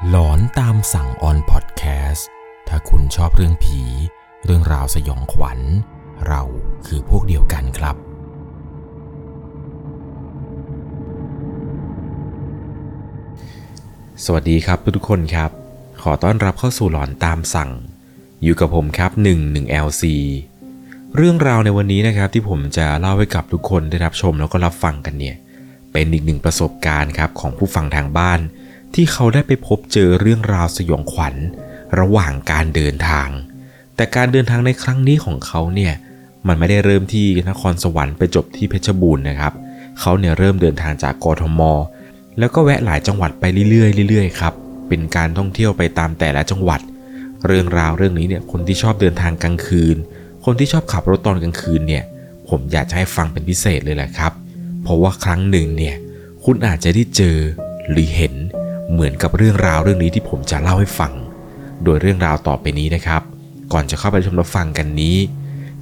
หลอนตามสั่งออนพอดแคสต์ถ้าคุณชอบเรื่องผี เรื่องราวสยองขวัญ เราคือพวกเดียวกันครับ สวัสดีครับทุกๆคนครับ ขอต้อนรับเข้าสู่หลอนตามสั่ง อยู่กับผมครับ 1 1 LC เรื่องราวในวันนี้นะครับที่ผมจะเล่าให้กับทุกคนได้รับชมแล้วก็รับฟังกันเนี่ย เป็นอีกหนึ่งประสบการณ์ครับของผู้ฟังทางบ้าน ที่เขาได้ไปพบเจอเรื่องราวสยองขวัญระหว่างการเดินทาง แต่การเดินทางในครั้งนี้ของเขาเนี่ยมันไม่ได้เริ่มที่นครสวรรค์ไปจบที่เพชรบูรณ์นะครับ เขาเนี่ยเริ่มเดินทางจากกทม แล้วก็แวะหลายจังหวัดไปเรื่อยๆเรื่อยๆครับ เป็นการท่องเที่ยวไปตามแต่ละจังหวัด เรื่องราวเรื่องนี้เนี่ยคนที่ชอบเดินทางกลางคืน คนที่ชอบขับรถตอนกลางคืนเนี่ยผมอยากจะให้ฟังเป็นพิเศษเลยแหละครับ เพราะว่าครั้งหนึ่งเนี่ยคุณอาจจะได้เจอหรือเห็น เหมือนกับเรื่องราวเรื่องนี้ที่ผมจะเล่าให้ฟัง โดยเรื่องราวต่อไปนี้นะครับ ก่อนจะเข้าไปชมรับฟังกันนี้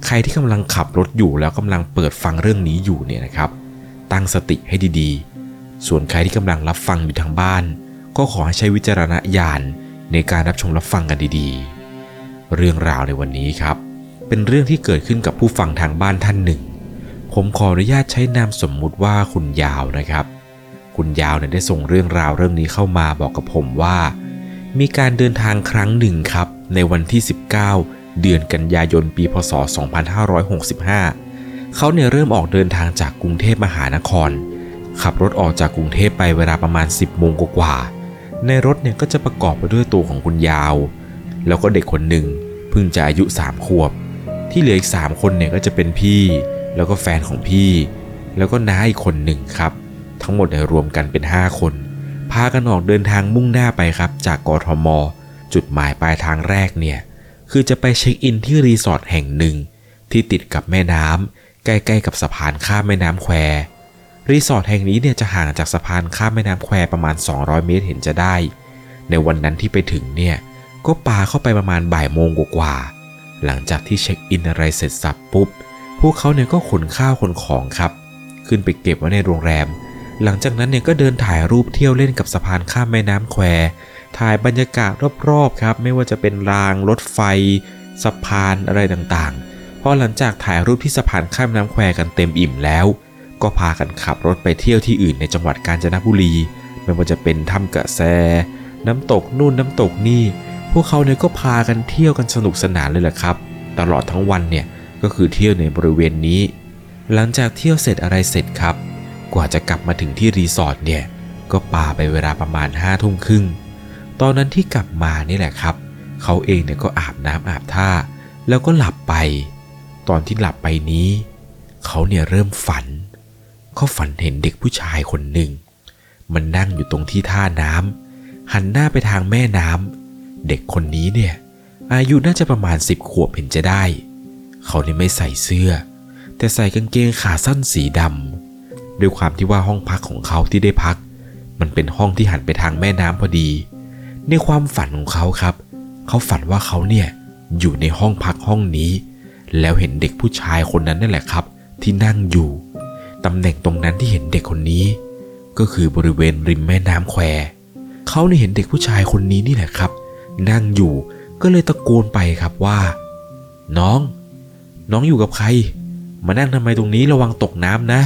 ใครที่กำลังขับรถอยู่แล้วกำลังเปิดฟังเรื่องนี้อยู่เนี่ยนะครับ ตั้งสติให้ดีๆ ส่วนใครที่กำลังรับฟังอยู่ทางบ้าน ก็ขอให้ใช้วิจารณญาณในการรับชมรับฟังกันดีๆ เรื่องราวในวันนี้ครับ เป็นเรื่องที่เกิดขึ้นกับผู้ฟังทางบ้านท่านหนึ่ง ผมขออนุญาตใช้นามสมมุติว่าคุณยาวนะครับ คุณยาวเนี่ยได้ส่งเรื่องราวเรื่องนี้เข้ามาบอกกับผมว่า มีการเดินทางครั้งหนึ่งครับ ในวันที่ 19 เดือนกันยายนปีพศ 2565 เขาเนี่ยเริ่มออกเดินทางจากกรุงเทพมหานคร ขับรถออกจากกรุงเทพไปเวลาประมาณ 10โมงกว่าๆในรถเนี่ยก็จะประกอบไปด้วยตัวของคุณยาว แล้วก็เด็กคนหนึ่งเพิ่งจะอายุ 3 ขวบ ที่เหลืออีก 3 คนเนี่ยก็จะเป็นพี่ แล้วก็แฟนของพี่ แล้วก็น้าอีกคนหนึ่งครับ ทั้งหมดเนี่ยรวมกันเป็น 5 คน พากันออกเดินทางมุ่งหน้าไปครับ จากกทม จุดหมายปลายทางแรกเนี่ย คือจะไปเช็คอินที่รีสอร์ทแห่งหนึ่ง ที่ติดกับแม่น้ำใกล้ๆกับสะพานข้ามแม่น้ำแควรีสอร์ทแห่งนี้เนี่ยจะห่างจากสะพานข้ามแม่น้ำแควประมาณ 200 เมตรเห็นจะได้ ในวันนั้นที่ไปถึงเนี่ยก็ปาเข้าไปประมาณบ่ายโมงกว่าๆหลังจากที่เช็คอินอะไรเสร็จสับปุ๊บพวกเขาเนี่ยก็ขนข้าวขนของครับ ขึ้นไปเก็บไว้ในโรงแรม หลังจากนั้นเนี่ยก็เดินถ่ายรูปเที่ยวเล่นกับสะพานข้ามแม่น้ำแคว ถ่ายบรรยากาศรอบๆครับ ไม่ว่าจะเป็นรางรถไฟ สะพานอะไรต่างๆ พอหลังจากถ่ายรูปที่สะพานข้ามแม่น้ำแควกันเต็มอิ่มแล้ว ก็พากันขับรถไปเที่ยวที่อื่นในจังหวัดกาญจนบุรี ไม่ว่าจะเป็นถ้ำกระแส น้ำตกนู่นน้ำตกนี่ พวกเขาเนี่ยก็พากันเที่ยวกันสนุกสนานเลยแหละครับ ตลอดทั้งวันเนี่ยก็คือเที่ยวในบริเวณนี้ หลังจากเที่ยวเสร็จอะไรเสร็จครับ กว่าจะกลับมาถึงที่รีสอร์ทเนี่ย ก็ปาไปเวลาประมาณห้าทุ่มครึ่ง ตอนนั้นที่กลับมานี่แหละครับ เขาเองเนี่ยก็อาบน้ำอาบท่า แล้วก็หลับไป ตอนที่หลับไปนี้ เขาเนี่ยเริ่มฝัน เขาฝันเห็นเด็กผู้ชายคนหนึ่ง มันนั่งอยู่ตรงที่ท่าน้ำหันหน้าไปทางแม่น้ำเด็กคนนี้เนี่ยอายุน่าจะประมาณสิบขวบเห็นจะได้ เขาเนี่ยไม่ใส่เสื้อ แต่ใส่กางเกงขาสั้นสีดำ ด้วยความที่ว่าห้องพักของเขาที่ได้พัก มันเป็นห้องที่หันไปทางแม่น้ำพอดี ในความฝันของเขาครับ เขาฝันว่าเขาเนี่ยอยู่ในห้องพักห้องนี้ แล้วเห็นเด็กผู้ชายคนนั้นนั่นแหละครับ ที่นั่งอยู่ตำแหน่งตรงนั้นที่เห็นเด็กคนนี้ ก็คือบริเวณริมแม่น้ำแควเขาเนี่ยเห็นเด็กผู้ชายคนนี้นี่แหละครับ นั่งอยู่ก็เลยตะโกนไปครับว่า น้อง น้องอยู่กับใคร มานั่งทำไมตรงนี้ระวังตกน้ำนะ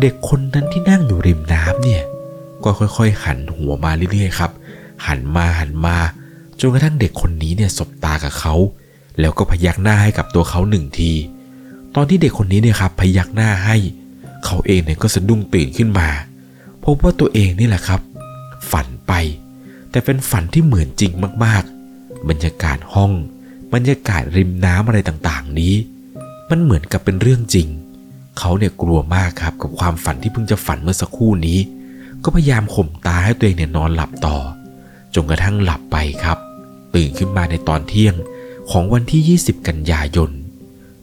เด็กคนนั้นที่นั่งอยู่ริมน้ำเนี่ย ก็ค่อยๆ หันหัวมาเรื่อยๆครับ หันมาหันมาจนกระทั่งเด็กคนนี้เนี่ยสบตากับเขา แล้วก็พยักหน้าให้กับตัวเขาหนึ่งที ตอนที่เด็กคนนี้เนี่ยครับพยักหน้าให้ เขาเองเนี่ยก็สะดุ้งตื่นขึ้นมา พบว่าตัวเองนี่แหละครับ ฝันไป แต่เป็นฝันที่เหมือนจริงมากๆ บรรยากาศห้อง บรรยากาศริมน้ำอะไรต่างๆ นี้ มันเหมือนกับเป็นเรื่องจริง เขาเนี่ยกลัวมากครับกับความฝันที่เพิ่งจะฝันเมื่อสักครู่นี้ ก็พยายามข่มตาให้ตัวเองเนี่ยนอนหลับต่อ จนกระทั่งหลับไปครับ ตื่นขึ้นมาในตอนเที่ยงของวันที่ 20 กันยายน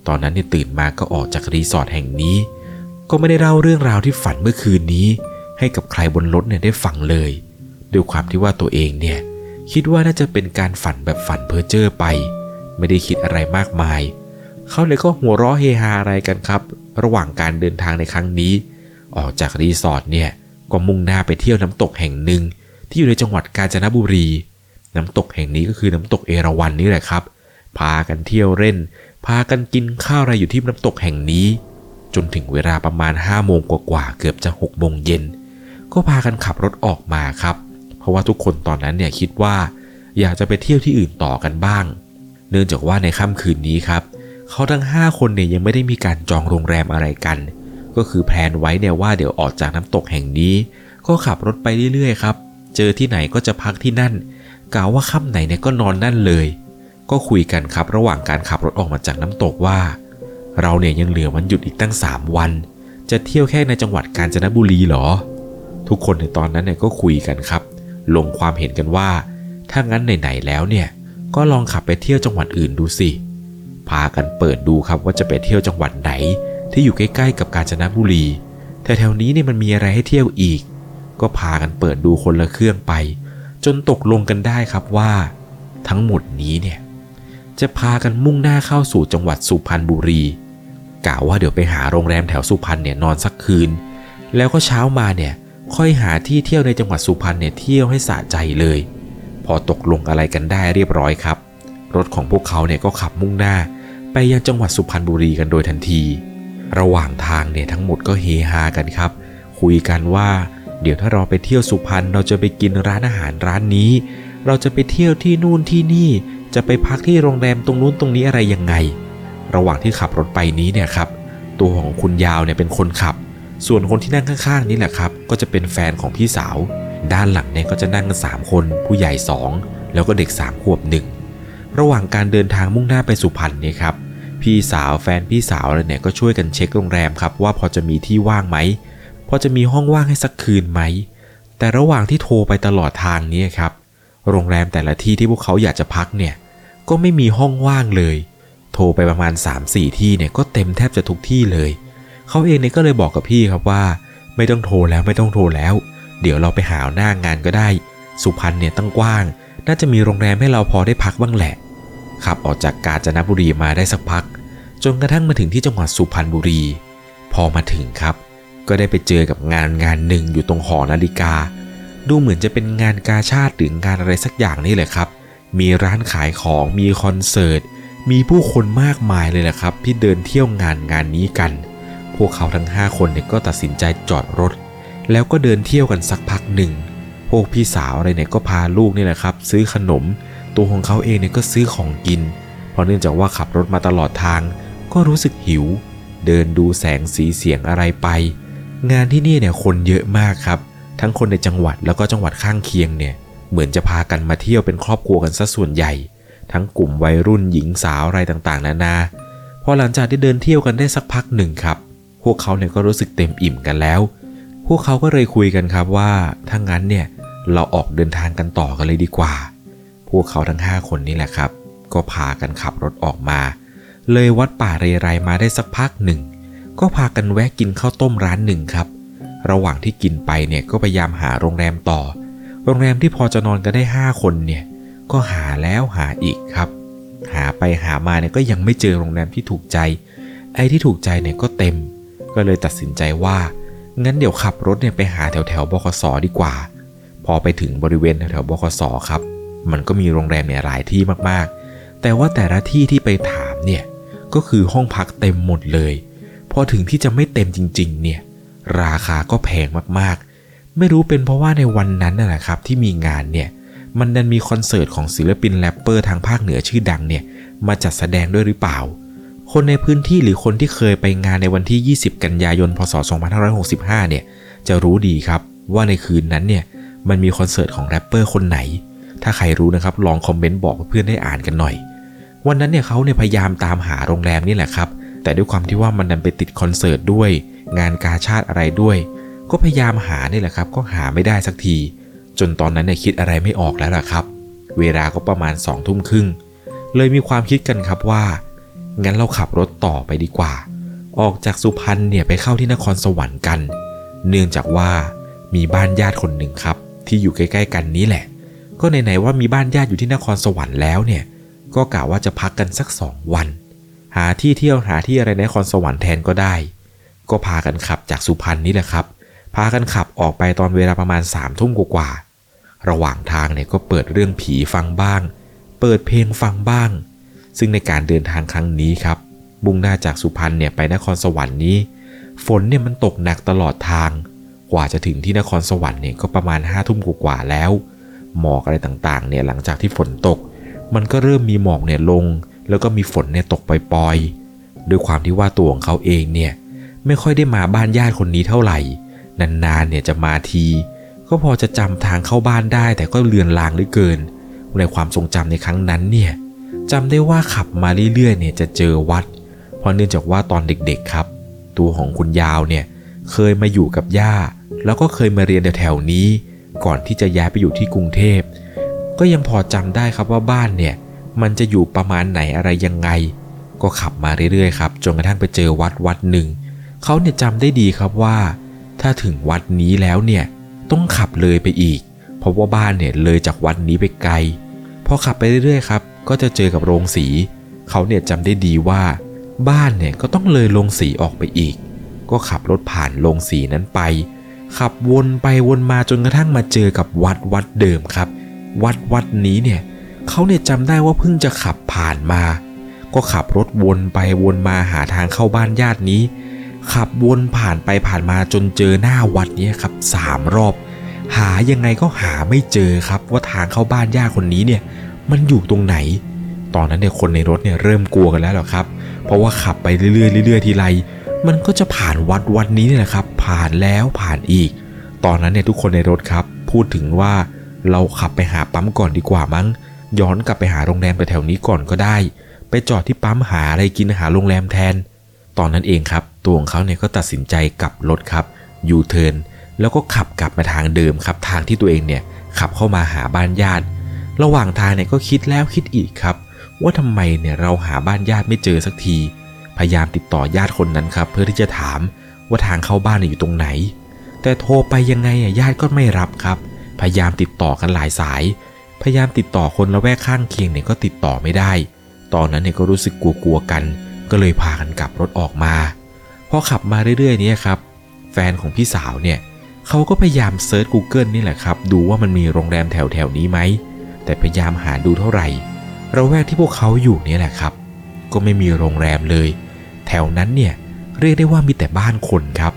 ตอนนั้นเนี่ยตื่นมาก็ออกจากรีสอร์ทแห่งนี้ ก็ไม่ได้เล่าเรื่องราวที่ฝันเมื่อคืนนี้ ให้กับใครบนรถเนี่ยได้ฟังเลย ด้วยความที่ว่าตัวเองเนี่ยคิดว่าน่าจะเป็นการฝันแบบฝันเพ้อเจ้อไป ไม่ได้คิดอะไรมากมาย เขาเลยก็หัวเราะเฮฮาอะไรกันครับ ระหว่างการเดินทางในครั้งนี้ ออกจากรีสอร์ทเนี่ยก็มุ่งหน้าไปเที่ยวน้ำตกแห่งหนึ่ง ที่อยู่ในจังหวัดกาญจนบุรี น้ำตกแห่งนี้ก็คือน้ำตกเอราวัณนี่แหละครับ พากันเที่ยวเล่น พากันกินข้าวอะไรอยู่ที่น้ำตกแห่งนี้ จนถึงเวลาประมาณ5โมงกว่าๆเกือบจะ6โมงเย็นก็พากันขับรถออกมาครับ เพราะว่าทุกคนตอนนั้นเนี่ยคิดว่า อยากจะไปเที่ยวที่อื่นต่อกันบ้าง เนื่องจากว่าในค่ำคืนนี้ครับ เขาทั้ง 5 คนเนี่ยยังไม่ได้มีการจองโรงแรมอะไรกัน ก็คือแพลนไว้เนี่ยว่าเดี๋ยวออกจากน้ำตกแห่งนี้ ก็ขับรถไปเรื่อยๆครับ เจอที่ไหนก็จะพักที่นั่นกล่าวว่าค่ำไหนเนี่ยก็นอนนั่นเลย ก็คุยกันครับระหว่างการขับรถออกมาจากน้ำตกว่า เราเนี่ยยังเหลือวันหยุดอีกตั้ง 3 วัน จะเที่ยวแค่ในจังหวัดกาญจนบุรีเหรอ ทุกคนในตอนนั้นเนี่ยก็คุยกันครับ ลงความเห็นกันว่า ถ้างั้นไหนๆแล้วเนี่ยก็ลองขับไปเที่ยวจังหวัดอื่นดูสิ พากันเปิดดูครับว่าจะไปเที่ยวจังหวัดไหน ที่อยู่ใกล้ๆ กับกาญจนบุรีแต่แถวนี้เนี่ยมันมีอะไรให้เที่ยวอีก ก็พากันเปิดดูคนละเครื่องไป จนตกลงกันได้ครับว่า ทั้งหมดนี้เนี่ยจะพากันมุ่งหน้าเข้าสู่จังหวัดสุพรรณบุรีกะว่าเดี๋ยวไปหาโรงแรมแถวสุพรรณเนี่ยนอนสักคืน แล้วก็เช้ามาเนี่ยค่อยหาที่เที่ยวในจังหวัดสุพรรณเนี่ยเที่ยวให้สะใจเลย พอตกลงอะไรกันได้เรียบร้อยครับ รถของพวกเขาเนี่ยก็ขับมุ่งหน้า ไปยังจังหวัดสุพรรณบุรีกันโดยทันที ระหว่างทางเนี่ยทั้งหมดก็เฮฮากันครับ คุยกันว่า เดี๋ยวถ้าเราไปเที่ยวสุพรรณเราจะไปกินร้านอาหารร้านนี้ เราจะไปเที่ยวที่นู่นที่นี่ จะไปพักที่โรงแรมตรงนู้นตรงนี้อะไรยังไง ระหว่างที่ขับรถไปนี้เนี่ยครับ ตัวของคุณยาวเนี่ยเป็นคนขับ ส่วนคนที่นั่งข้างๆนี่แหละครับ ก็จะเป็นแฟนของพี่สาว ด้านหลังเนี่ยก็จะนั่งกันสามคน ผู้ใหญ่สองแล้วก็เด็กสามขวบหนึ่งระหว่างการเดินทางมุ่งหน้าไปสุพรรณเนี่ยครับ พี่สาวแฟนพี่สาวอะไรเนี่ยก็ช่วยกันเช็คโรงแรมครับว่าพอจะมีที่ว่างไหมพอจะมีห้องว่างให้สักคืนไหม แต่ระหว่างที่โทรไปตลอดทางนี้ครับ โรงแรมแต่ละที่ที่พวกเขาอยากจะพักเนี่ยก็ไม่มีห้องว่างเลย โทรไปประมาณ 3-4 ที่เนี่ยก็เต็มแทบจะทุกที่เลย เขาเองเนี่ยก็เลยบอกกับพี่ครับว่า ไม่ต้องโทรแล้วไม่ต้องโทรแล้ว เดี๋ยวเราไปหาหน้างานก็ได้ สุพรรณเนี่ยตั้งกว้าง น่าจะมีโรงแรมให้เราพอได้พักบ้างแหละ ขับออกจากกาญจนบุรีมาได้สักพัก จนกระทั่งมาถึงที่จังหวัดสุพรรณบุรี พอมาถึงครับ ก็ได้ไปเจอกับงานงานหนึ่งอยู่ตรงหอนาฬิกา ดูเหมือนจะเป็นงานกาชาติหรืองานอะไรสักอย่างนี่แหละครับ มีร้านขายของมีคอนเสิร์ตมีผู้คนมากมายเลยแหละครับ ที่เดินเที่ยวงานงานนี้กัน พวกเขาทั้ง 5 คนเนี่ยก็ตัดสินใจจอดรถ แล้วก็เดินเที่ยวกันสักพักหนึ่งพวกพี่สาวอะไรเนี่ยก็พาลูกนี่แหละครับ ซื้อขนม ตัวของเขาเองเนี่ยก็ซื้อของกิน เพราะเนื่องจากว่าขับรถมาตลอดทาง ก็รู้สึกหิว เดินดูแสงสีเสียงอะไรไป งานที่นี่เนี่ยคนเยอะมากครับ ทั้งคนในจังหวัดแล้วก็จังหวัดข้างเคียงเนี่ย เหมือนจะพากันมาเที่ยวเป็นครอบครัวกันซะส่วนใหญ่ ทั้งกลุ่มวัยรุ่นหญิงสาวอะไรต่างๆ นานา พอหลังจากที่เดินเที่ยวกันได้สักพักหนึ่งครับ พวกเขาเนี่ยก็รู้สึกเต็มอิ่มกันแล้ว พวกเขาก็เลยคุยกันครับว่าถ้างั้นเนี่ยเราออกเดินทางกันต่อกันเลยดีกว่า พวกเขาทั้ง 5 คนนี่แหละครับ ก็พากันขับรถออกมา เลยวัดป่าเรไรมาได้สักพักหนึ่ง ก็พากันแวะกินข้าวต้มร้านหนึ่งครับ ระหว่างที่กินไปเนี่ยก็พยายามหาโรงแรมต่อ โรงแรมที่พอจะนอนกันได้ 5 คนเนี่ยก็หาแล้วหาอีกครับ หาไปหามาเนี่ยก็ยังไม่เจอโรงแรมที่ถูกใจ ไอ้ที่ถูกใจเนี่ยก็เต็ม ก็เลยตัดสินใจว่า งั้นเดี๋ยวขับรถเนี่ยไปหาแถวแถวบกสดีกว่า พอไปถึงบริเวณแถวแถวบกสครับ มันก็มีโรงแรมเนี่ยหลายที่มากๆ แต่ว่าแต่ละที่ที่ไปถามเนี่ยก็คือห้องพักเต็มหมดเลย พอถึงที่จะไม่เต็มจริง ๆ เนี่ยราคาก็แพงมากๆ ไม่รู้เป็นเพราะว่าในวันนั้นน่ะนะครับที่มีงานเนี่ยมันดันมีคอนเสิร์ตของศิลปินแรปเปอร์ทางภาคเหนือชื่อดังเนี่ยมาจัดแสดงด้วยหรือเปล่า คนในพื้นที่หรือคนที่เคยไปงานในวันที่ 20 กันยายน พศ 2565 เนี่ยจะรู้ดีครับว่าในคืนนั้นเนี่ยมันมีคอนเสิร์ตของแรปเปอร์คนไหน ถ้าใครรู้นะครับลองคอมเมนต์บอกเพื่อนได้อ่านกันหน่อย วันนั้นเนี่ยเขาเนี่ยพยายามตามหาโรงแรมนี่แหละครับ แต่ด้วยความที่ว่ามันดันไปติดคอนเสิร์ตด้วย งานกาชาติอะไรด้วย ก็พยายามหานี่แหละครับ ก็หาไม่ได้สักที จนตอนนั้นเนี่ยคิดอะไรไม่ออกแล้วล่ะครับ เวลาก็ประมาณสองทุ่มครึ่งเลยมีความคิดกันครับว่า งั้นเราขับรถต่อไปดีกว่า ออกจากสุพรรณเนี่ยไปเข้าที่นครสวรรค์กัน เนื่องจากว่ามีบ้านญาติคนหนึ่งครับ ที่อยู่ใกล้ ๆ กันนี้แหละ ก็ไหนๆว่ามีบ้านญาติอยู่ที่นครสวรรค์แล้วเนี่ย ก็กะว่าจะพักกันสักสองวัน หาที่เที่ยวหาที่อะไรในนครสวรรค์แทนก็ได้ ก็พากันขับจากสุพรรณนี่แหละครับ พากันขับออกไปตอนเวลาประมาณ3ามทุ่มกว่าๆระหว่างทางเนี่ยก็เปิดเรื่องผีฟังบ้าง เปิดเพลงฟังบ้าง ซึ่งในการเดินทางครั้งนี้ครับมุ่งหน้าจากสุพรรณเนี่ยไปนครสวรรค์นี้ ฝนเนี่ยมันตกหนักตลอดทาง กว่าจะถึงที่นครสวรรค์เนี่ยก็ประมาณห้าทุ่มกว่าแล้ว หมอกอะไรต่างๆเนี่ยหลังจากที่ฝนตก มันก็เริ่มมีหมอกเนี่ยลง แล้วก็มีฝนเนี่ยตกปล่อยๆด้วยความที่ว่าตัวของเขาเองเนี่ยไม่ค่อยได้มาบ้านญาติคนนี้เท่าไหร่ นานๆเนี่ยจะมาที ก็พอจะจำทางเข้าบ้านได้แต่ก็เลือนลางเหลือเกิน ในความทรงจำในครั้งนั้นเนี่ยจำได้ว่าขับมาเรื่อยๆเนี่ยจะเจอวัด เพราะเนื่องจากว่าตอนเด็กๆครับ ตัวของคุณยาวเนี่ยเคยมาอยู่กับย่า แล้วก็เคยมาเรียนแถวๆนี้ ก่อนที่จะย้ายไปอยู่ที่กรุงเทพ ก็ยังพอจำได้ครับว่าบ้านเนี่ย มันจะอยู่ประมาณไหนอะไรยังไง ก็ขับมาเรื่อยๆครับจนกระทั่งไปเจอวัดวัดหนึ่งเขาเนี่ยจำได้ดีครับว่า ถ้าถึงวัดนี้แล้วเนี่ยต้องขับเลยไปอีก เพราะว่าบ้านเนี่ยเลยจากวัดนี้ไปไกลพอขับไปเรื่อยๆครับ ก็จะเจอกับโรงสี เขาเนี่ยจำได้ดีว่า บ้านเนี่ยก็ต้องเลยโรงสีออกไปอีก ก็ขับรถผ่านโรงสีนั้นไป ขับวนไปวนมาจนกระทั่งมาเจอกับวัดวัดเดิมครับ วัดวัดนี้เนี่ยเขาเนี่ยจำได้ว่าเพิ่งจะขับผ่านมา ก็ขับรถวนไปวนมาหาทางเข้าบ้านญาตินี้ ขับวนผ่านไปผ่านมาจนเจอหน้าวัดนี้ครับสามรอบ หายังไงก็หาไม่เจอครับ ว่าทางเข้าบ้านญาติคนนี้เนี่ยมันอยู่ตรงไหน ตอนนั้นเนี่ยคนในรถเนี่ยเริ่มกลัวกันแล้วหรอครับ เพราะว่าขับไปเรื่อยๆเรื่อยๆทีไร มันก็จะผ่านวัดวัดนี้นี่แหละครับ ผ่านแล้วผ่านอีก ตอนนั้นเนี่ยทุกคนในรถครับ พูดถึงว่าเราขับไปหาปั๊มก่อนดีกว่ามั้ง ย้อนกลับไปหาโรงแรมไปแถวนี้ก่อนก็ได้ ไปจอดที่ปั๊มหาอะไรกินหาโรงแรมแทน ตอนนั้นเองครับ ตัวของเขาเนี่ยก็ตัดสินใจกลับรถครับยูเทิร์นแล้วก็ขับกลับมาทางเดิมครับ ทางที่ตัวเองเนี่ยขับเข้ามาหาบ้านญาติ ระหว่างทางเนี่ยก็คิดแล้วคิดอีกครับ ว่าทำไมเนี่ยเราหาบ้านญาติไม่เจอสักที พยายามติดต่อญาติคนนั้นครับ เพื่อที่จะถามว่าทางเข้าบ้านอยู่ตรงไหน แต่โทรไปยังไงญาติก็ไม่รับครับ พยายามติดต่อกันหลายสาย พยายามติดต่อคนละแวกข้างเคียงเนี่ยก็ติดต่อไม่ได้ ตอนนั้นเนี่ยก็รู้สึกกลัวๆกัน ก็เลยพากันกลับรถออกมาพอขับมาเรื่อยๆนี้ครับแฟนของพี่สาวเนี่ยเขาก็พยายามเซิร์ช Google นี่แหละครับ ดูว่ามันมีโรงแรมแถวๆนี้ไหม แต่พยายามหาดูเท่าไหร่ระแวกที่พวกเขาอยู่เนี่ยแหละครับ ก็ไม่มีโรงแรมเลย แถวนั้นเนี่ยเรียกได้ว่ามีแต่บ้านคนครับ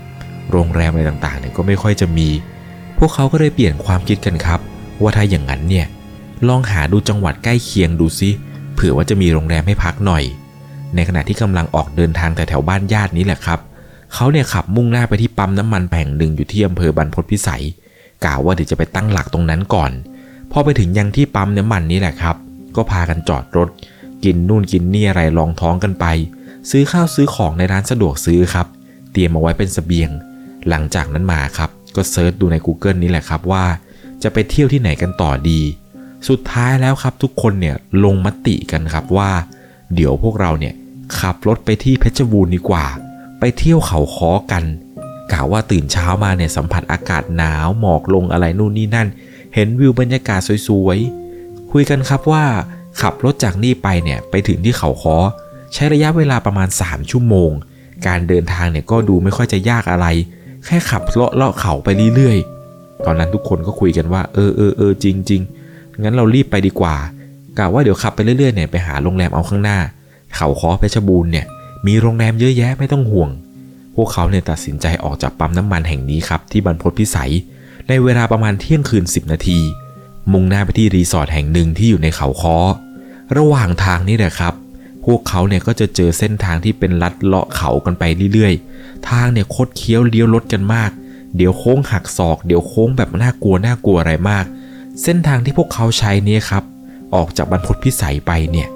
โรงแรมอะไรต่างๆเนี่ยก็ไม่ค่อยจะมี พวกเขาก็เลยเปลี่ยนความคิดกันครับ ว่าถ้าอย่างนั้นเนี่ยลองหาดูจังหวัดใกล้เคียงดูซิเผื่อว่าจะมีโรงแรมให้พักหน่อย ในขณะที่กำลังออกเดินทางแต่แถวบ้านญาตินี้แหละครับเขาเนี่ยขับมุ่งหน้าไปที่ปั๊มน้ำมันแห่งหนึ่งอยู่ที่อำเภอบรรพตพิสัยกล่าวว่าเดี๋ยวจะไปตั้งหลักตรงนั้นก่อนพอไปถึงยังที่ปั๊มน้ำมันนี้แหละครับ ก็พากันจอดรถ กินนู่นกินนี่อะไรลองท้องกันไป ซื้อข้าวซื้อของในร้านสะดวกซื้อครับ เตรียมเอาไว้เป็นสเสบียง หลังจากนั้นมาครับ ก็เซิร์ชดูใน Google นี้แหละครับว่า จะไปเที่ยวที่ไหนกันต่อดี สุดท้ายแล้วครับทุกคนเนี่ยลงมติกันครับว่า เดี๋ยวพวกเราเนี่ยขับรถไปที่เพชรบูรณ์ดีกว่า ไปเที่ยวเขาค้อกันกล่าวว่าตื่นเช้ามาเนี่ยสัมผัสอากาศหนาวหมอกลงอะไรนู่นนี่นั่น เห็นวิวบรรยากาศสวยๆ คุยกันครับว่าขับรถจากนี่ไปเนี่ยไปถึงที่เขาค้อ ใช้ระยะเวลาประมาณ 3 ชั่วโมง การเดินทางเนี่ยก็ดูไม่ค่อยจะยากอะไร แค่ขับเลาะเลาะเขาไปเรื่อยๆ ตอนนั้นทุกคนก็คุยกันว่า เออเออเออจริงจริงงั้นเรารีบไปดีกว่ากะว่าเดี๋ยวขับไปเรื่อยๆเนี่ยไปหาโรงแรมเอาข้างหน้า เขาค้อเพชรบูรณ์เนี่ยมีโรงแรมเยอะแยะไม่ต้องห่วง พวกเขาเนี่ยตัดสินใจออกจากปั๊มน้ำมันแห่งนี้ครับที่บรรพตพิสัย ในเวลาประมาณเที่ยงคืน 10 นาที มุ่งหน้าไปที่รีสอร์ทแห่งหนึ่งที่อยู่ในเขาค้อระหว่างทางนี่แหละครับ พวกเขาเนี่ยก็จะเจอเส้นทางที่เป็นลัดเลาะเขากันไปเรื่อยๆ ทางเนี่ยคดเคี้ยวเลี้ยวรถกันมาก เดี๋ยวโค้งหักศอก เดี๋ยวโค้งแบบน่ากลัวน่ากลัวอะไรมาก เส้นทางที่พวกเขาใช้เนี้ครับ ออกจากบรรพตพิสัยไปเนี่ย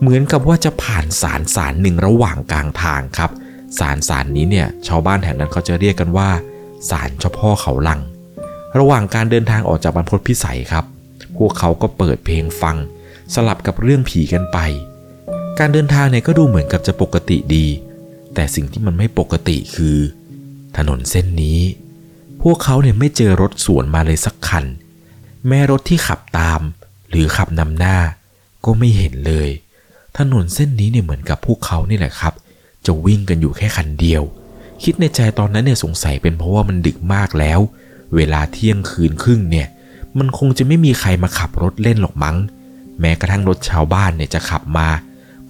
เหมือนกับว่าจะผ่านสารสารหนึ่งระหว่างกลางทางครับ สารสารนี้เนี่ยชาวบ้านแถวนั้นเขาจะเรียกกันว่าสารเจ้าพ่อเขาลัง ระหว่างการเดินทางออกจากบรรพตพิสัยครับ พวกเขาก็เปิดเพลงฟัง สลับกับเรื่องผีกันไป การเดินทางเนี่ยก็ดูเหมือนกับจะปกติดี แต่สิ่งที่มันไม่ปกติคือ ถนนเส้นนี้ พวกเขาเนี่ยไม่เจอรถสวนมาเลยสักคัน แม้รถที่ขับตาม หรือขับนำหน้า ก็ไม่เห็นเลย ถนนเส้นนี้เนี่ยเหมือนกับพวกเขานี่แหละครับ จะวิ่งกันอยู่แค่คันเดียว คิดในใจตอนนั้นเนี่ยสงสัยเป็นเพราะว่ามันดึกมากแล้ว เวลาเที่ยงคืนครึ่งเนี่ย มันคงจะไม่มีใครมาขับรถเล่นหรอกมั้ง แม้กระทั่งรถชาวบ้านเนี่ยจะขับมา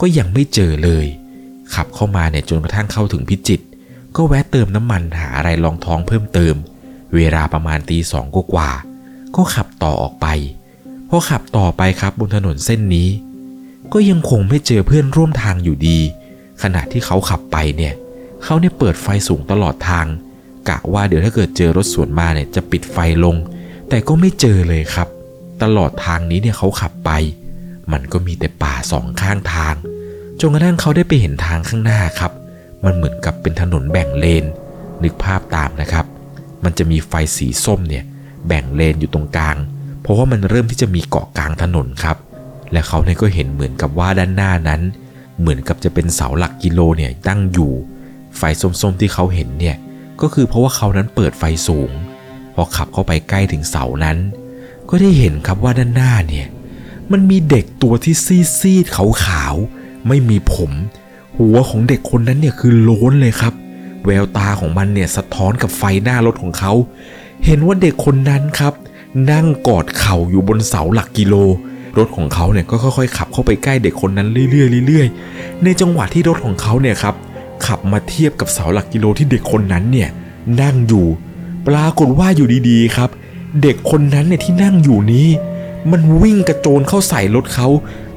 ก็ยังไม่เจอเลย ขับเข้ามาเนี่ยจนกระทั่งเข้าถึงพิจิต ก็แวะเติมน้ำมันหาอะไรรองท้องเพิ่มเติม เวลาประมาณตีสองกว่าก็ขับต่อออกไปพอขับต่อไปครับบนถนนเส้นนี้ ก็ยังคงไม่เจอเพื่อนร่วมทางอยู่ดี ขณะที่เขาขับไปเนี่ยเขาเนี่ยเปิดไฟสูงตลอดทาง กะว่าเดี๋ยวถ้าเกิดเจอรถสวนมาเนี่ยจะปิดไฟลง แต่ก็ไม่เจอเลยครับ ตลอดทางนี้เนี่ยเขาขับไป มันก็มีแต่ป่าสองข้างทาง จนกระทั่งเขาได้ไปเห็นทางข้างหน้าครับ มันเหมือนกับเป็นถนนแบ่งเลน นึกภาพตามนะครับ มันจะมีไฟสีส้มเนี่ยแบ่งเลนอยู่ตรงกลาง เพราะว่ามันเริ่มที่จะมีเกาะกลางถนนครับ และเขาเนี่ยก็เห็นเหมือนกับว่าด้านหน้านั้น เหมือนกับจะเป็นเสาหลักกิโลเนี่ยตั้งอยู่ ไฟส้มๆที่เขาเห็นเนี่ยก็คือเพราะว่าเขานั้นเปิดไฟสูง พอขับเข้าไปใกล้ถึงเสานั้น ก็ได้เห็นครับว่าด้านหน้าเนี่ยมันมีเด็กตัวที่ซีดๆขาวๆ ไม่มีผม หัวของเด็กคนนั้นเนี่ยคือโล้นเลยครับ แววตาของมันเนี่ยสะท้อนกับไฟหน้ารถของเขา เห็นว่าเด็กคนนั้นครับ นั่งกอดเข่าอยู่บนเสาหลักกิโล รถของเขาเนี่ยก็ค่อยๆ ขับเข้าไปใกล้เด็กคนนั้นเรื่อยๆเรื่อยๆ ในจังหวะที่รถของเขาเนี่ยครับขับมาเทียบกับเสาหลักกิโลที่เด็กคนนั้นเนี่ยนั่งอยู่ ปรากฏว่าอยู่ดีๆครับ เด็กคนนั้นเนี่ยที่นั่งอยู่นี้ มันวิ่งกระโจนเข้าใส่รถเขา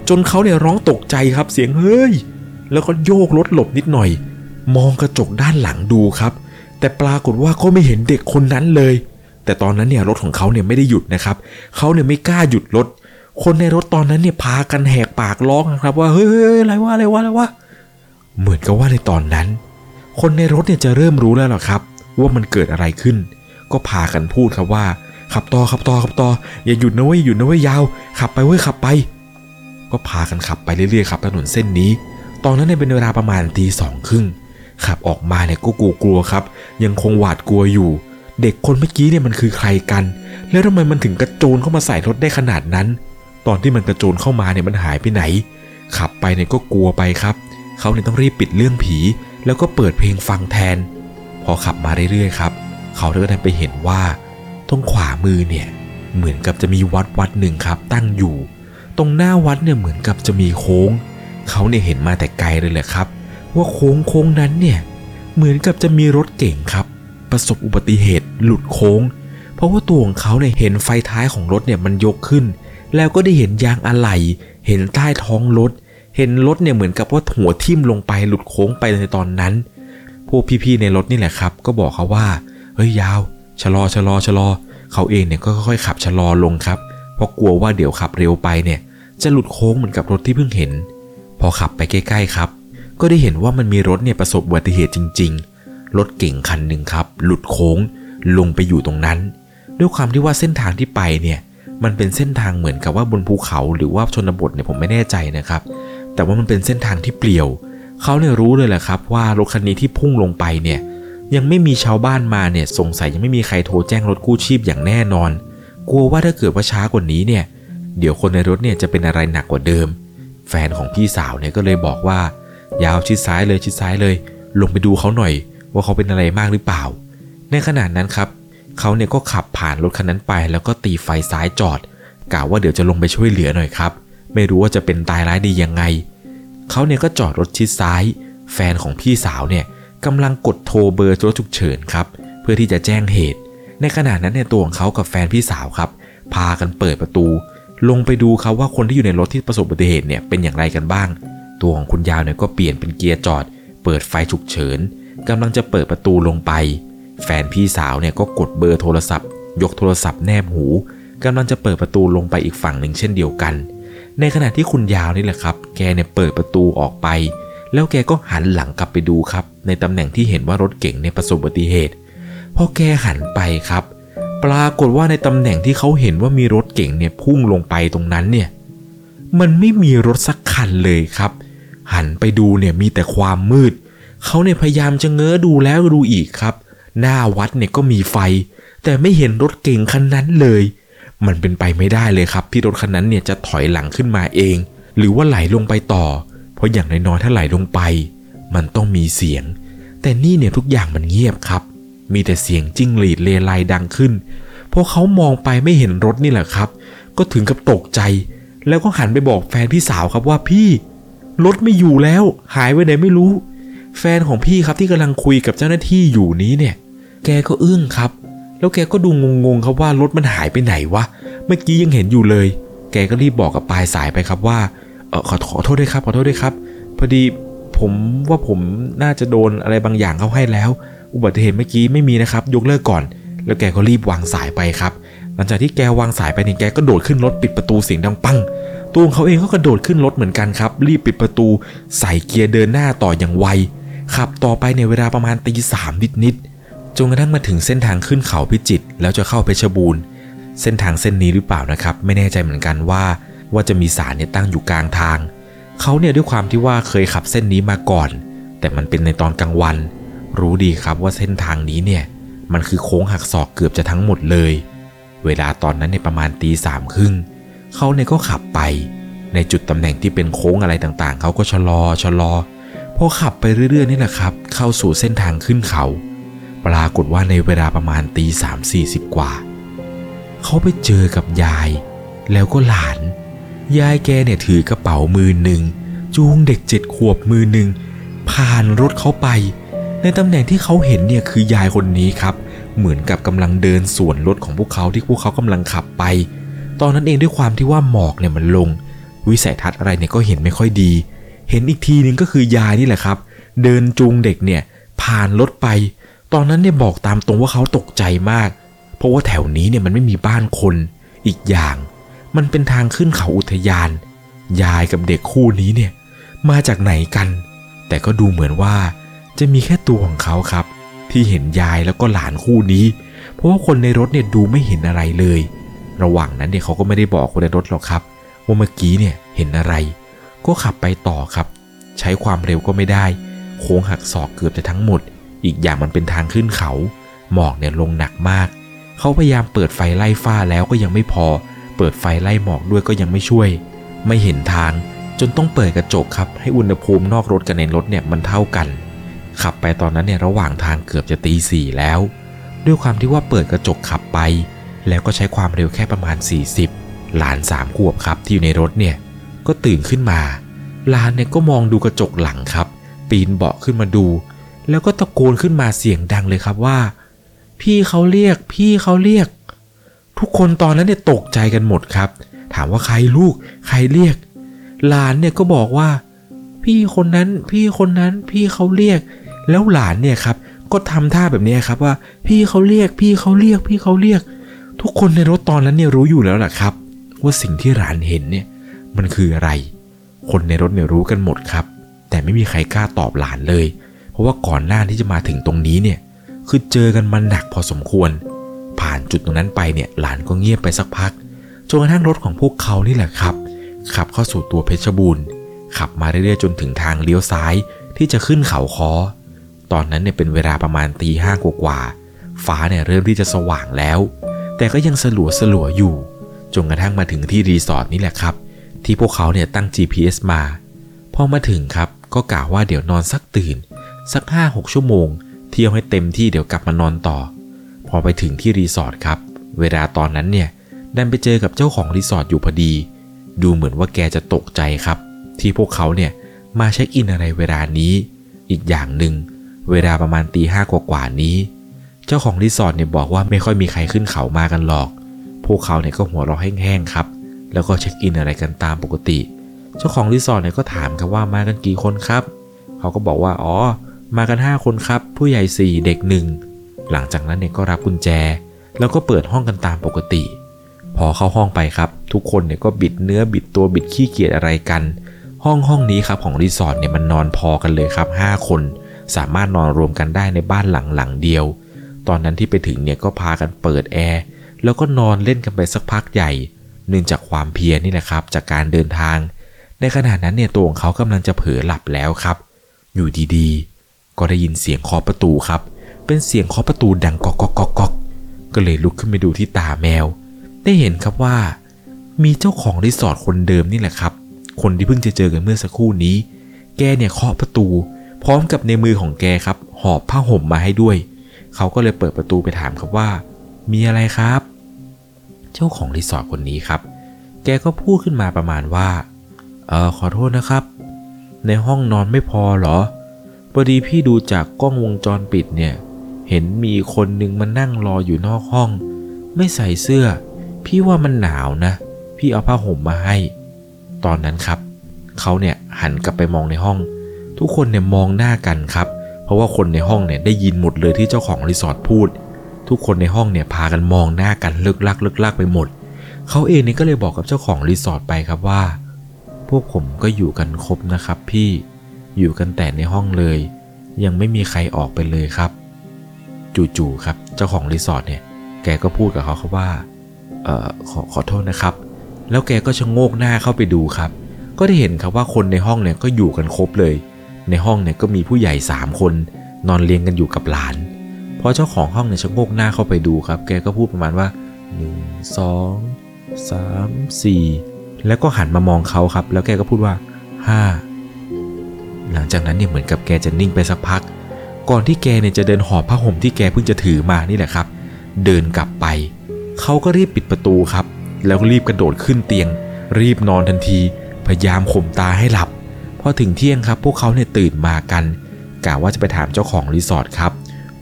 จนเขาเนี่ยร้องตกใจครับเสียงเฮ้ย แล้วก็โยกรถหลบนิดหน่อย มองกระจกด้านหลังดูครับ แต่ปรากฏว่าก็ไม่เห็นเด็กคนนั้นเลย แต่ตอนนั้นเนี่ยรถของเขาเนี่ยไม่ได้หยุดนะครับ เขาเนี่ยไม่กล้าหยุดรถ คนในรถตอนนั้นเนี่ยพากันแหกปากร้องนะครับ ว่าเฮ้ยอะไรวะอะไรวะอะไรวะเหมือนกับว่าในตอนนั้น คนในรถเนี่ยจะเริ่มรู้แล้วหรอครับ ว่ามันเกิดอะไรขึ้น ก็พากันพูดครับว่าขับต่อขับต่อขับต่ออย่าหยุดนะเว้ยหยุดนะเว้ยยาว ขับไปเว้ยขับไป ก็พากันขับไปเรื่อยๆครับถนนเส้นนี้ ตอนนั้นเนี่ยเป็นเวลาประมาณตีสองครึ่งขับออกมาเนี่ยก็กลัวๆครับ ยังคงหวาดกลัวอยู่ เด็กคนเมื่อกี้เนี่ยมันคือใครกัน แล้วทำไมมันถึงกระโจนเข้ามาใส่รถได้ขนาดนั้น ตอนที่มันกระโจนเข้ามาเนี่ยมันหายไปไหน ขับไปเนี่ยก็กลัวไปครับ เขาเนี่ยต้องรีบปิดเรื่องผี แล้วก็เปิดเพลงฟังแทน พอขับมาเรื่อยๆครับ เขาก็ได้ไปเห็นว่าตรงขวามือเนี่ยเหมือนกับจะมีวัดวัดหนึ่งครับตั้งอยู่ ตรงหน้าวัดเนี่ยเหมือนกับจะมีโค้ง เขาเนี่ยเห็นมาแต่ไกลเลยแหละครับ ว่าโค้งโค้งนั้นเนี่ยเหมือนกับจะมีรถเก่งครับ ประสบอุบัติเหตุหลุดโค้ง เพราะว่าตัวของเขาเนี่ยเห็นไฟท้ายของรถเนี่ยมันยกขึ้น แล้วก็ได้เห็นยางอะไหล่เห็นใต้ท้องรถ เห็นรถเนี่ยเหมือนกับว่าหัวทิ่มลงไปหลุดโค้งไปในตอนนั้น พวกพี่ๆในรถนี่แหละครับ ก็บอกเขาว่าเฮ้ยยาวชะลอชะลอชะลอเขาเองเนี่ยก็ค่อยๆขับชะลอลงครับ เพราะกลัวว่าเดี๋ยวขับเร็วไปเนี่ย จะหลุดโค้งเหมือนกับรถที่เพิ่งเห็น พอขับไปใกล้ๆครับ ก็ได้เห็นว่ามันมีรถเนี่ยประสบอุบัติเหตุจริง ๆ รถเก่งคันหนึ่งครับ หลุดโค้งลงไปอยู่ตรงนั้น ด้วยความที่ว่าเส้นทางที่ไปเนี่ยมันเป็นเส้นทางเหมือนกับว่าบนภูเขาหรือว่าชนบทเนี่ยผมไม่แน่ใจนะครับ แต่ว่ามันเป็นเส้นทางที่เปลี่ยว เขาเนี่ยรู้เลยแหละครับว่ารถคันนี้ที่พุ่งลงไปเนี่ยยังไม่มีชาวบ้านมาเนี่ยสงสัยยังไม่มีใครโทรแจ้งรถกู้ชีพอย่างแน่นอน กลัวว่าถ้าเกิดว่าช้ากว่านี้เนี่ย เดี๋ยวคนในรถเนี่ยจะเป็นอะไรหนักกว่าเดิม แฟนของพี่สาวเนี่ยก็เลยบอกว่า ยาวชิดซ้ายเลยชิดซ้ายเลย ลงไปดูเขาหน่อย ว่าเขาเป็นอะไรมากหรือเปล่า ในขณะนั้นครับเขาเนี่ยก็ขับผ่านรถคันนั้นไป แล้วก็ตีไฟซ้ายจอดกะว่าเดี๋ยวจะลงไปช่วยเหลือหน่อยครับ ไม่รู้ว่าจะเป็นตายร้ายดียังไงเขาเนี่ยก็จอดรถชิดซ้าย แฟนของพี่สาวเนี่ยกำลังกดโทรเบอร์รถฉุกเฉินครับ เพื่อที่จะแจ้งเหตุ ในขณะนั้นเนี่ยตัวของเขากับแฟนพี่สาวครับ พากันเปิดประตู ลงไปดูครับว่าคนที่อยู่ในรถที่ประสบอุบัติเหตุเนี่ยเป็นอย่างไรกันบ้าง ตัวของคุณยาวเนี่ยก็เปลี่ยนเป็นเกียร์จอด เปิดไฟฉุกเฉินกำลังจะเปิดประตูลงไป แฟนพี่สาวเนี่ยก็กดเบอร์โทรศัพท์ ยกโทรศัพท์แนบหูกำลังจะเปิดประตูลงไปอีกฝั่งหนึ่งเช่นเดียวกัน ในขณะที่คุณยาวนี่แหละครับ แกเนี่ยเปิดประตูออกไป แล้วแกก็หันหลังกลับไปดูครับ ในตำแหน่งที่เห็นว่ารถเก๋งเนี่ยประสบอุบัติเหตุพอแกหันไปครับ ปรากฏว่าในตำแหน่งที่เขาเห็นว่ามีรถเก๋งเนี่ยพุ่งลงไปตรงนั้นเนี่ยมันไม่มีรถสักคันเลยครับ หันไปดูเนี่ยมีแต่ความมืด เขาเนี่ยพยายามจะเง้อดูแล้วดูอีกครับ หน้าวัดเนี่ยก็มีไฟ แต่ไม่เห็นรถเก๋งคันนั้นเลย มันเป็นไปไม่ได้เลยครับ ที่รถคันนั้นเนี่ยจะถอยหลังขึ้นมาเอง หรือว่าไหลลงไปต่อ เพราะอย่างน้อยๆถ้าไหลลงไป มันต้องมีเสียง แต่นี่เนี่ยทุกอย่างมันเงียบครับ มีแต่เสียงจิ้งหรีดเลไลดังขึ้นพอเขามองไปไม่เห็นรถนี่แหละครับ ก็ถึงกับตกใจ แล้วก็หันไปบอกแฟนพี่สาวครับว่าพี่รถไม่อยู่แล้ว หายไปไหนไม่รู้ แฟนของพี่ครับที่กำลังคุยกับเจ้าหน้าที่อยู่นี้เนี่ย แกก็อึ้งครับ แล้วแกก็ดูงงๆครับว่ารถมันหายไปไหนวะเมื่อกี้ยังเห็นอยู่เลย แกก็รีบบอกกับปลายสายไปครับว่าเออขอขอโทษด้วยครับขอโทษด้วยครับ พอดีผมว่าผมน่าจะโดนอะไรบางอย่างเข้าให้แล้ว อุบัติเหตุเมื่อกี้ไม่มีนะครับ ยกเลิกก่อน แล้วแกก็รีบวางสายไปครับ หลังจากที่แกวางสายไปเนี่ยแกก็โดดขึ้นรถปิดประตูเสียงดังปังตัวของเขาเองก็กระโดดขึ้นรถเหมือนกันครับ รีบปิดประตู ใส่เกียร์เดินหน้าต่ออย่างไวขับต่อไปในเวลาประมาณตีสามนิดๆจนกระทั่งมาถึงเส้นทางขึ้นเขาพิจิตรแล้วจะเข้าเพชรบูรณ์เส้นทางเส้นนี้หรือเปล่านะครับ ไม่แน่ใจเหมือนกันว่า ว่าจะมีสารเนี่ยตั้งอยู่กลางทางเขาเนี่ยด้วยความที่ว่าเคยขับเส้นนี้มาก่อน แต่มันเป็นในตอนกลางวัน รู้ดีครับว่าเส้นทางนี้เนี่ย มันคือโค้งหักศอกเกือบจะทั้งหมดเลย เวลาตอนนั้นในประมาณตีสามครึ่งเขาเนี่ยก็ขับไป ในจุดตำแหน่งที่เป็นโค้งอะไรต่างๆ เขาก็ชะลอชะลอพอขับไปเรื่อยๆนี่แหละครับ เข้าสู่เส้นทางขึ้นเขา ปรากฏว่าในเวลาประมาณตีสามสี่สิบกว่า เขาไปเจอกับยาย แล้วก็หลาน ยายแกเนี่ยถือกระเป๋ามือหนึ่งจูงเด็กเจ็ดขวบมือหนึ่งผ่านรถเขาไป ในตำแหน่งที่เขาเห็นเนี่ยคือยายคนนี้ครับ เหมือนกับกำลังเดินสวนรถของพวกเขาที่พวกเขากำลังขับไป ตอนนั้นเองด้วยความที่ว่าหมอกเนี่ยมันลง วิสัยทัศน์อะไรเนี่ยก็เห็นไม่ค่อยดี เห็นอีกทีนึงก็คือยายนี่แหละครับ เดินจูงเด็กเนี่ยผ่านรถไป ตอนนั้นเนี่ยบอกตามตรงว่าเขาตกใจมาก เพราะว่าแถวนี้เนี่ยมันไม่มีบ้านคน อีกอย่าง มันเป็นทางขึ้นเขาอุทยาน ยายกับเด็กคู่นี้เนี่ยมาจากไหนกัน แต่ก็ดูเหมือนว่า จะมีแค่ตัวของเขาครับ ที่เห็นยายแล้วก็หลานคู่นี้ เพราะว่าคนในรถเนี่ยดูไม่เห็นอะไรเลย ระหว่างนั้นเนี่ยเขาก็ไม่ได้บอกคนในรถหรอกครับ ว่าเมื่อกี้เนี่ยเห็นอะไร ก็ขับไปต่อครับ ใช้ความเร็วก็ไม่ได้ โค้งหักศอกเกือบจะทั้งหมด อีกอย่างมันเป็นทางขึ้นเขา หมอกเนี่ยลงหนักมาก เขาพยายามเปิดไฟไล่ฟ้าแล้วก็ยังไม่พอ เปิดไฟไล่หมอกด้วยก็ยังไม่ช่วย ไม่เห็นทางจนต้องเปิดกระจกครับ ให้อุณหภูมินอกรถกับในรถเนี่ยมันเท่ากัน ขับไปตอนนั้นเนี่ยระหว่างทางเกือบจะตีสี่แล้ว ด้วยความที่ว่าเปิดกระจกขับไป แล้วก็ใช้ความเร็วแค่ประมาณ 40 หลานสามขวบครับที่อยู่ในรถเนี่ยก็ตื่นขึ้นมาหลานเนี่ยก็มองดูกระจกหลังครับ ปีนเบาะขึ้นมาดู แล้วก็ตะโกนขึ้นมาเสียงดังเลยครับว่า พี่เขาเรียก พี่เขาเรียก ทุกคนตอนนั้นเนี่ยตกใจกันหมดครับ ถามว่าใครลูกใครเรียกหลานเนี่ยก็บอกว่าพี่คนนั้นพี่คนนั้นพี่เขาเรียก แล้วหลานเนี่ยครับก็ทำท่าแบบนี้ครับว่า พี่เขาเรียกพี่เขาเรียกพี่เขาเรียก ทุกคนในรถตอนนั้นเนี่ยรู้อยู่แล้วแหละครับ ว่าสิ่งที่หลานเห็นเนี่ยมันคืออะไร คนในรถเนี่ยรู้กันหมดครับ แต่ไม่มีใครกล้าตอบหลานเลย เพราะว่าก่อนหน้าที่จะมาถึงตรงนี้เนี่ยคือเจอกันมาหนักพอสมควร ผ่านจุดตรงนั้นไปเนี่ยหลานก็เงียบไปสักพักจนกระทั่งรถของพวกเขานี่แหละครับ ขับเข้าสู่ตัวเพชรบูรณ์ขับมาเรื่อยๆจนถึงทางเลี้ยวซ้ายที่จะขึ้นเขาคอ ตอนนั้นเนี่ยเป็นเวลาประมาณตีห้ากว่าๆฟ้าเนี่ยเริ่มที่จะสว่างแล้ว แต่ก็ยังสลัวสลัวอยู่ จนกระทั่งมาถึงที่รีสอร์ทนี่แหละครับ ที่พวกเขาเนี่ยตั้ง GPS มา พอมาถึงครับก็กล่าวว่าเดี๋ยวนอนสักตื่น สัก 5-6 ชั่วโมง เที่ยวให้เต็มที่เดี๋ยวกลับมานอนต่อ พอไปถึงที่รีสอร์ทครับ เวลาตอนนั้นเนี่ยดันไปเจอกับเจ้าของรีสอร์ทอยู่พอดี ดูเหมือนว่าแกจะตกใจครับ ที่พวกเขาเนี่ยมาเช็คอินอะไรเวลานี้ อีกอย่างหนึ่ง เวลาประมาณตีห้ากว่าๆนี้ เจ้าของรีสอร์ทเนี่ยบอกว่าไม่ค่อยมีใครขึ้นเขามากันหรอก พวกเขาเนี่ยก็หัวเราะแห้งๆครับ แล้วก็เช็คอินอะไรกันตามปกติ เจ้าของรีสอร์ทเนี่ยก็ถามครับว่ามากันกี่คนครับ เขาก็บอกว่าอ๋อ มากัน 5 คนครับ ผู้ใหญ่ 4 เด็กหนึ่งหลังจากนั้นเนี่ยก็รับกุญแจ แล้วก็เปิดห้องกันตามปกติ พอเข้าห้องไปครับ ทุกคนเนี่ยก็บิดเนื้อบิดตัวบิดขี้เกียจอะไรกัน ห้องห้องนี้ครับของรีสอร์ทเนี่ยมันนอนพอกันเลยครับ 5 คน สามารถนอนรวมกันได้ในบ้านหลังหลังเดียว ตอนนั้นที่ไปถึงเนี่ยก็พากันเปิดแอร์แล้วก็นอนเล่นกันไปสักพักใหญ่ เนื่องจากความเพียรนี่แหละครับ จากการเดินทาง ในขณะนั้นเนี่ยตัวของเขากำลังจะเผลอหลับแล้วครับ อยู่ดีๆ ก็ได้ยินเสียงเคาะประตูครับ เป็นเสียงเคาะประตูดังก๊อกก๊อกก๊อกก๊อกก็เลยลุกขึ้นไปดูที่ตาแมว ได้เห็นครับว่า มีเจ้าของรีสอร์ทคนเดิมนี่แหละครับ คนที่เพิ่งจะเจอกันเมื่อสักครู่นี้ แกเนี่ยเคาะประตู พร้อมกับในมือของแกครับ หอบผ้าห่มมาให้ด้วย เขาก็เลยเปิดประตูไปถามครับว่า มีอะไรครับ เจ้าของรีสอร์ทคนนี้ครับ แกก็พูดขึ้นมาประมาณว่า เออขอโทษนะครับ ในห้องนอนไม่พอเหรอพอดีพี่ดูจากกล้องวงจรปิดเนี่ย เห็นมีคนหนึ่งมานั่งรออยู่นอกห้อง ไม่ใส่เสื้อ พี่ว่ามันหนาวนะ พี่เอาผ้าห่มมาให้ ตอนนั้นครับ เขาเนี่ยหันกลับไปมองในห้อง ทุกคนเนี่ยมองหน้ากันครับ เพราะว่าคนในห้องเนี่ยได้ยินหมดเลยที่เจ้าของรีสอร์ทพูด ทุกคนในห้องเนี่ยพากันมองหน้ากันเลิกลักเลิกลักไปหมด เขาเองเนี่ยก็เลยบอกกับเจ้าของรีสอร์ทไปครับว่า พวกผมก็อยู่กันครบนะครับพี่อยู่กันแต่ในห้องเลย ยังไม่มีใครออกไปเลยครับ จู่ๆครับเจ้าของรีสอร์ทเนี่ยแกก็พูดกับเขาครับว่าเอ่อขอขอโทษนะครับ แล้วแกก็ชะโงกหน้าเข้าไปดูครับ ก็ได้เห็นครับว่าคนในห้องเนี่ยก็อยู่กันครบเลย ในห้องเนี่ยก็มีผู้ใหญ่สามคน นอนเรียงกันอยู่กับหลาน พอเจ้าของห้องเนี่ยชะโงกหน้าเข้าไปดูครับ แกก็พูดประมาณว่าหนึ่งสองสามสี่แล้วก็หันมามองเขาครับ แล้วแกก็พูดว่าห้าหลังจากนั้นเนี่ยเหมือนกับแกจะนิ่งไปสักพัก ก่อนที่แกเนี่ยจะเดินหอบผ้าห่มที่แกเพิ่งจะถือมานี่แหละครับ เดินกลับไป เขาก็รีบปิดประตูครับ แล้วก็รีบกระโดดขึ้นเตียง รีบนอนทันที พยายามข่มตาให้หลับ พอถึงเที่ยงครับพวกเขาเนี่ยตื่นมากันกะว่าจะไปถามเจ้าของรีสอร์ทครับ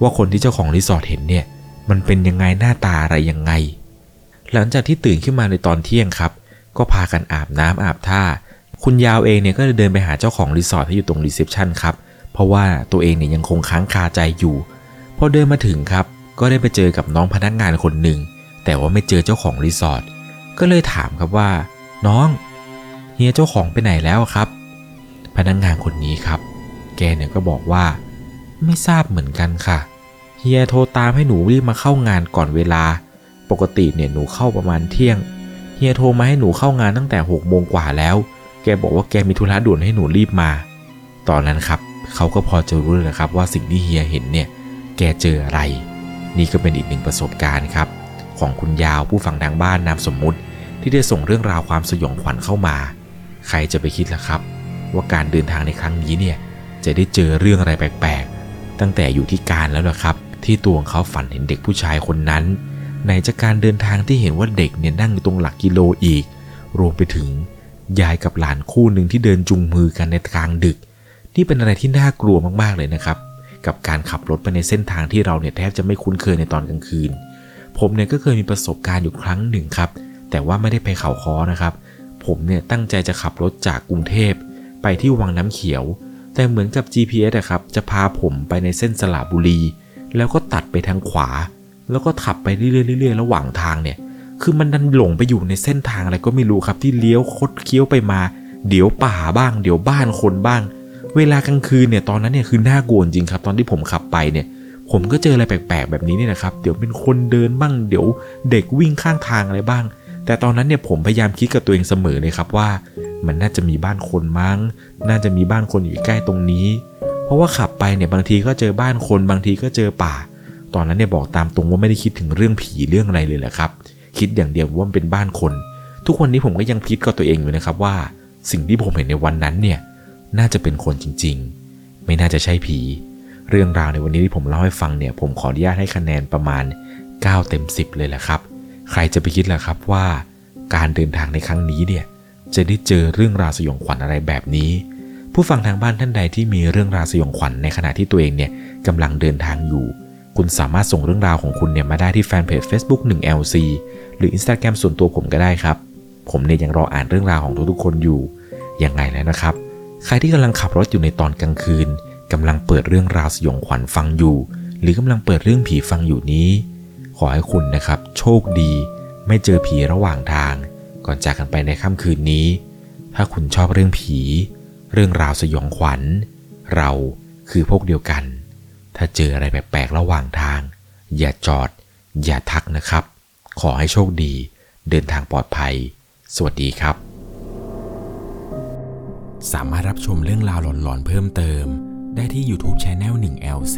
ว่าคนที่เจ้าของรีสอร์ทเห็นเนี่ย มันเป็นยังไงหน้าตาอะไรยังไง หลังจากที่ตื่นขึ้นมาในตอนเที่ยงครับ ก็พากันอาบน้ำอาบท่า คุณยาวเองเนี่ยก็เลยเดินไปหาเจ้าของรีสอร์ทที่อยู่ตรง reception ครับ เพราะว่าตัวเองเนี่ยยังคงค้างคาใจอยู่พอเดินมาถึงครับ ก็ได้ไปเจอกับน้องพนักงานคนหนึ่งแต่ว่าไม่เจอเจ้าของรีสอร์ทก็เลยถามครับว่า น้องเฮียเจ้าของไปไหนแล้วครับ พนักงานคนนี้ครับ แกเนี่ยก็บอกว่า ไม่ทราบเหมือนกันค่ะ เฮียโทรตามให้หนูรีบมาเข้างานก่อนเวลา ปกติเนี่ยหนูเข้าประมาณเที่ยง เฮียโทรมาให้หนูเข้างานตั้งแต่6กโมงกว่าแล้ว แกบอกว่าแกมีธุระด่วนให้หนูรีบมา ตอนนั้นครับเขาก็พอจะรู้เลยนะครับว่าสิ่งที่เฮียเห็นเนี่ย แกเจออะไร นี่ก็เป็นอีกหนึ่งประสบการณ์ครับ ของคุณยาวผู้ฟังทางบ้านนามสมมุติ ที่ได้ส่งเรื่องราวความสยองขวัญเข้ามา ใครจะไปคิดล่ะครับ ว่าการเดินทางในครั้งนี้เนี่ยจะได้เจอเรื่องอะไรแปลกๆ ตั้งแต่อยู่ที่การแล้วล่ะครับ ที่ตัวของเขาฝันเห็นเด็กผู้ชายคนนั้นไหนจากการเดินทางที่เห็นว่าเด็กเนี่ยนั่งอยู่ตรงหลักกิโลอีก รวมไปถึงยายกับหลานคู่หนึ่งที่เดินจุงมือกันในกลางดึก นี่เป็นอะไรที่น่ากลัวมากๆเลยนะครับ กับการขับรถไปในเส้นทางที่เราเนี่ยแทบจะไม่คุ้นเคยในตอนกลางคืน ผมเนี่ยก็เคยมีประสบการณ์อยู่ครั้งหนึ่งครับ แต่ว่าไม่ได้ไปเขาคอนะครับ ผมเนี่ยตั้งใจจะขับรถจากกรุงเทพ ไปที่วังน้ำเขียว แต่เหมือนกับ GPS อะครับ จะพาผมไปในเส้นสระบุรี แล้วก็ตัดไปทางขวา แล้วก็ขับไปเรื่อยๆเรื่อยๆ ระหว่างทางเนี่ย คือมันดันหลงไปอยู่ในเส้นทางอะไรก็ไม่รู้ครับที่เลี้ยวคดเคี้ยวไปมา เดี๋ยวป่าบ้าง เดี๋ยวบ้านคนบ้าง เวลากลางคืนเนี่ยตอนนั้นเนี่ยคือน่ากลัวจริงครับ ตอนที่ผมขับไปเนี่ยผมก็เจออะไรแปลกๆ แบบนี้เนี่ยนะครับ เดี๋ยวเป็นคนเดินบ้าง เดี๋ยวเด็กวิ่งข้างทางอะไรบ้าง แต่ตอนนั้นเนี่ยผมพยายามคิดกับตัวเองเสมอเลยครับว่า มันน่าจะมีบ้านคนมั้ง น่าจะมีบ้านคนอยู่ใกล้ตรงนี้ เพราะว่าขับไปเนี่ยบางทีก็เจอบ้านคนบางทีก็เจอป่า ตอนนั้นเนี่ยบอกตามตรงว่าไม่ได้คิดถึงเรื่องผีเรื่องอะไรเลยแหละครับ คิดอย่างเดียวว่ามันเป็นบ้านคน ทุกวันนี้ผมก็ยังคิดกับตัวเองอยู่นะครับว่า สิ่งที่ผมเห็นในวันนั้นเนี่ยน่าจะเป็นคนจริง ๆ ไม่น่าจะใช่ผี เรื่องราวในวันนี้ที่ผมเล่าให้ฟังเนี่ยผมขออนุญาตให้คะแนนประมาณ 9 เต็ม 10 เลยแหละครับ ใครจะไปคิดล่ะครับว่า การเดินทางในครั้งนี้เนี่ยจะได้เจอเรื่องราวสยองขวัญอะไรแบบนี้ ผู้ฟังทางบ้านท่านใดที่มีเรื่องราวสยองขวัญในขณะที่ตัวเองเนี่ยกำลังเดินทางอยู่ คุณสามารถส่งเรื่องราวของคุณเนี่ยมาได้ที่แฟนเพจ Facebook 1LC หรือ Instagram ส่วนตัวผมก็ได้ครับ ผมเนี่ยยังรออ่านเรื่องราวของทุกๆคนอยู่ยังไงแล้วนะครับ ใครที่กำลังขับรถอยู่ในตอนกลางคืนกำลังเปิดเรื่องราวสยองขวัญฟังอยู่ หรือกำลังเปิดเรื่องผีฟังอยู่นี้ ขอให้คุณนะครับ โชคดี ไม่เจอผีระหว่างทาง ก่อนจากกันไปในค่ำคืนนี้ ถ้าคุณชอบเรื่องผี เรื่องราวสยองขวัญ เราคือพวกเดียวกัน ถ้าเจออะไรแปลกๆระหว่างทาง อย่าจอด อย่าทักนะครับ ขอให้โชคดี เดินทางปลอดภัย สวัสดีครับ สามารถรับชมเรื่องราวหลอนๆเพิ่มเติม ได้ที่ YouTube Channel 1 LC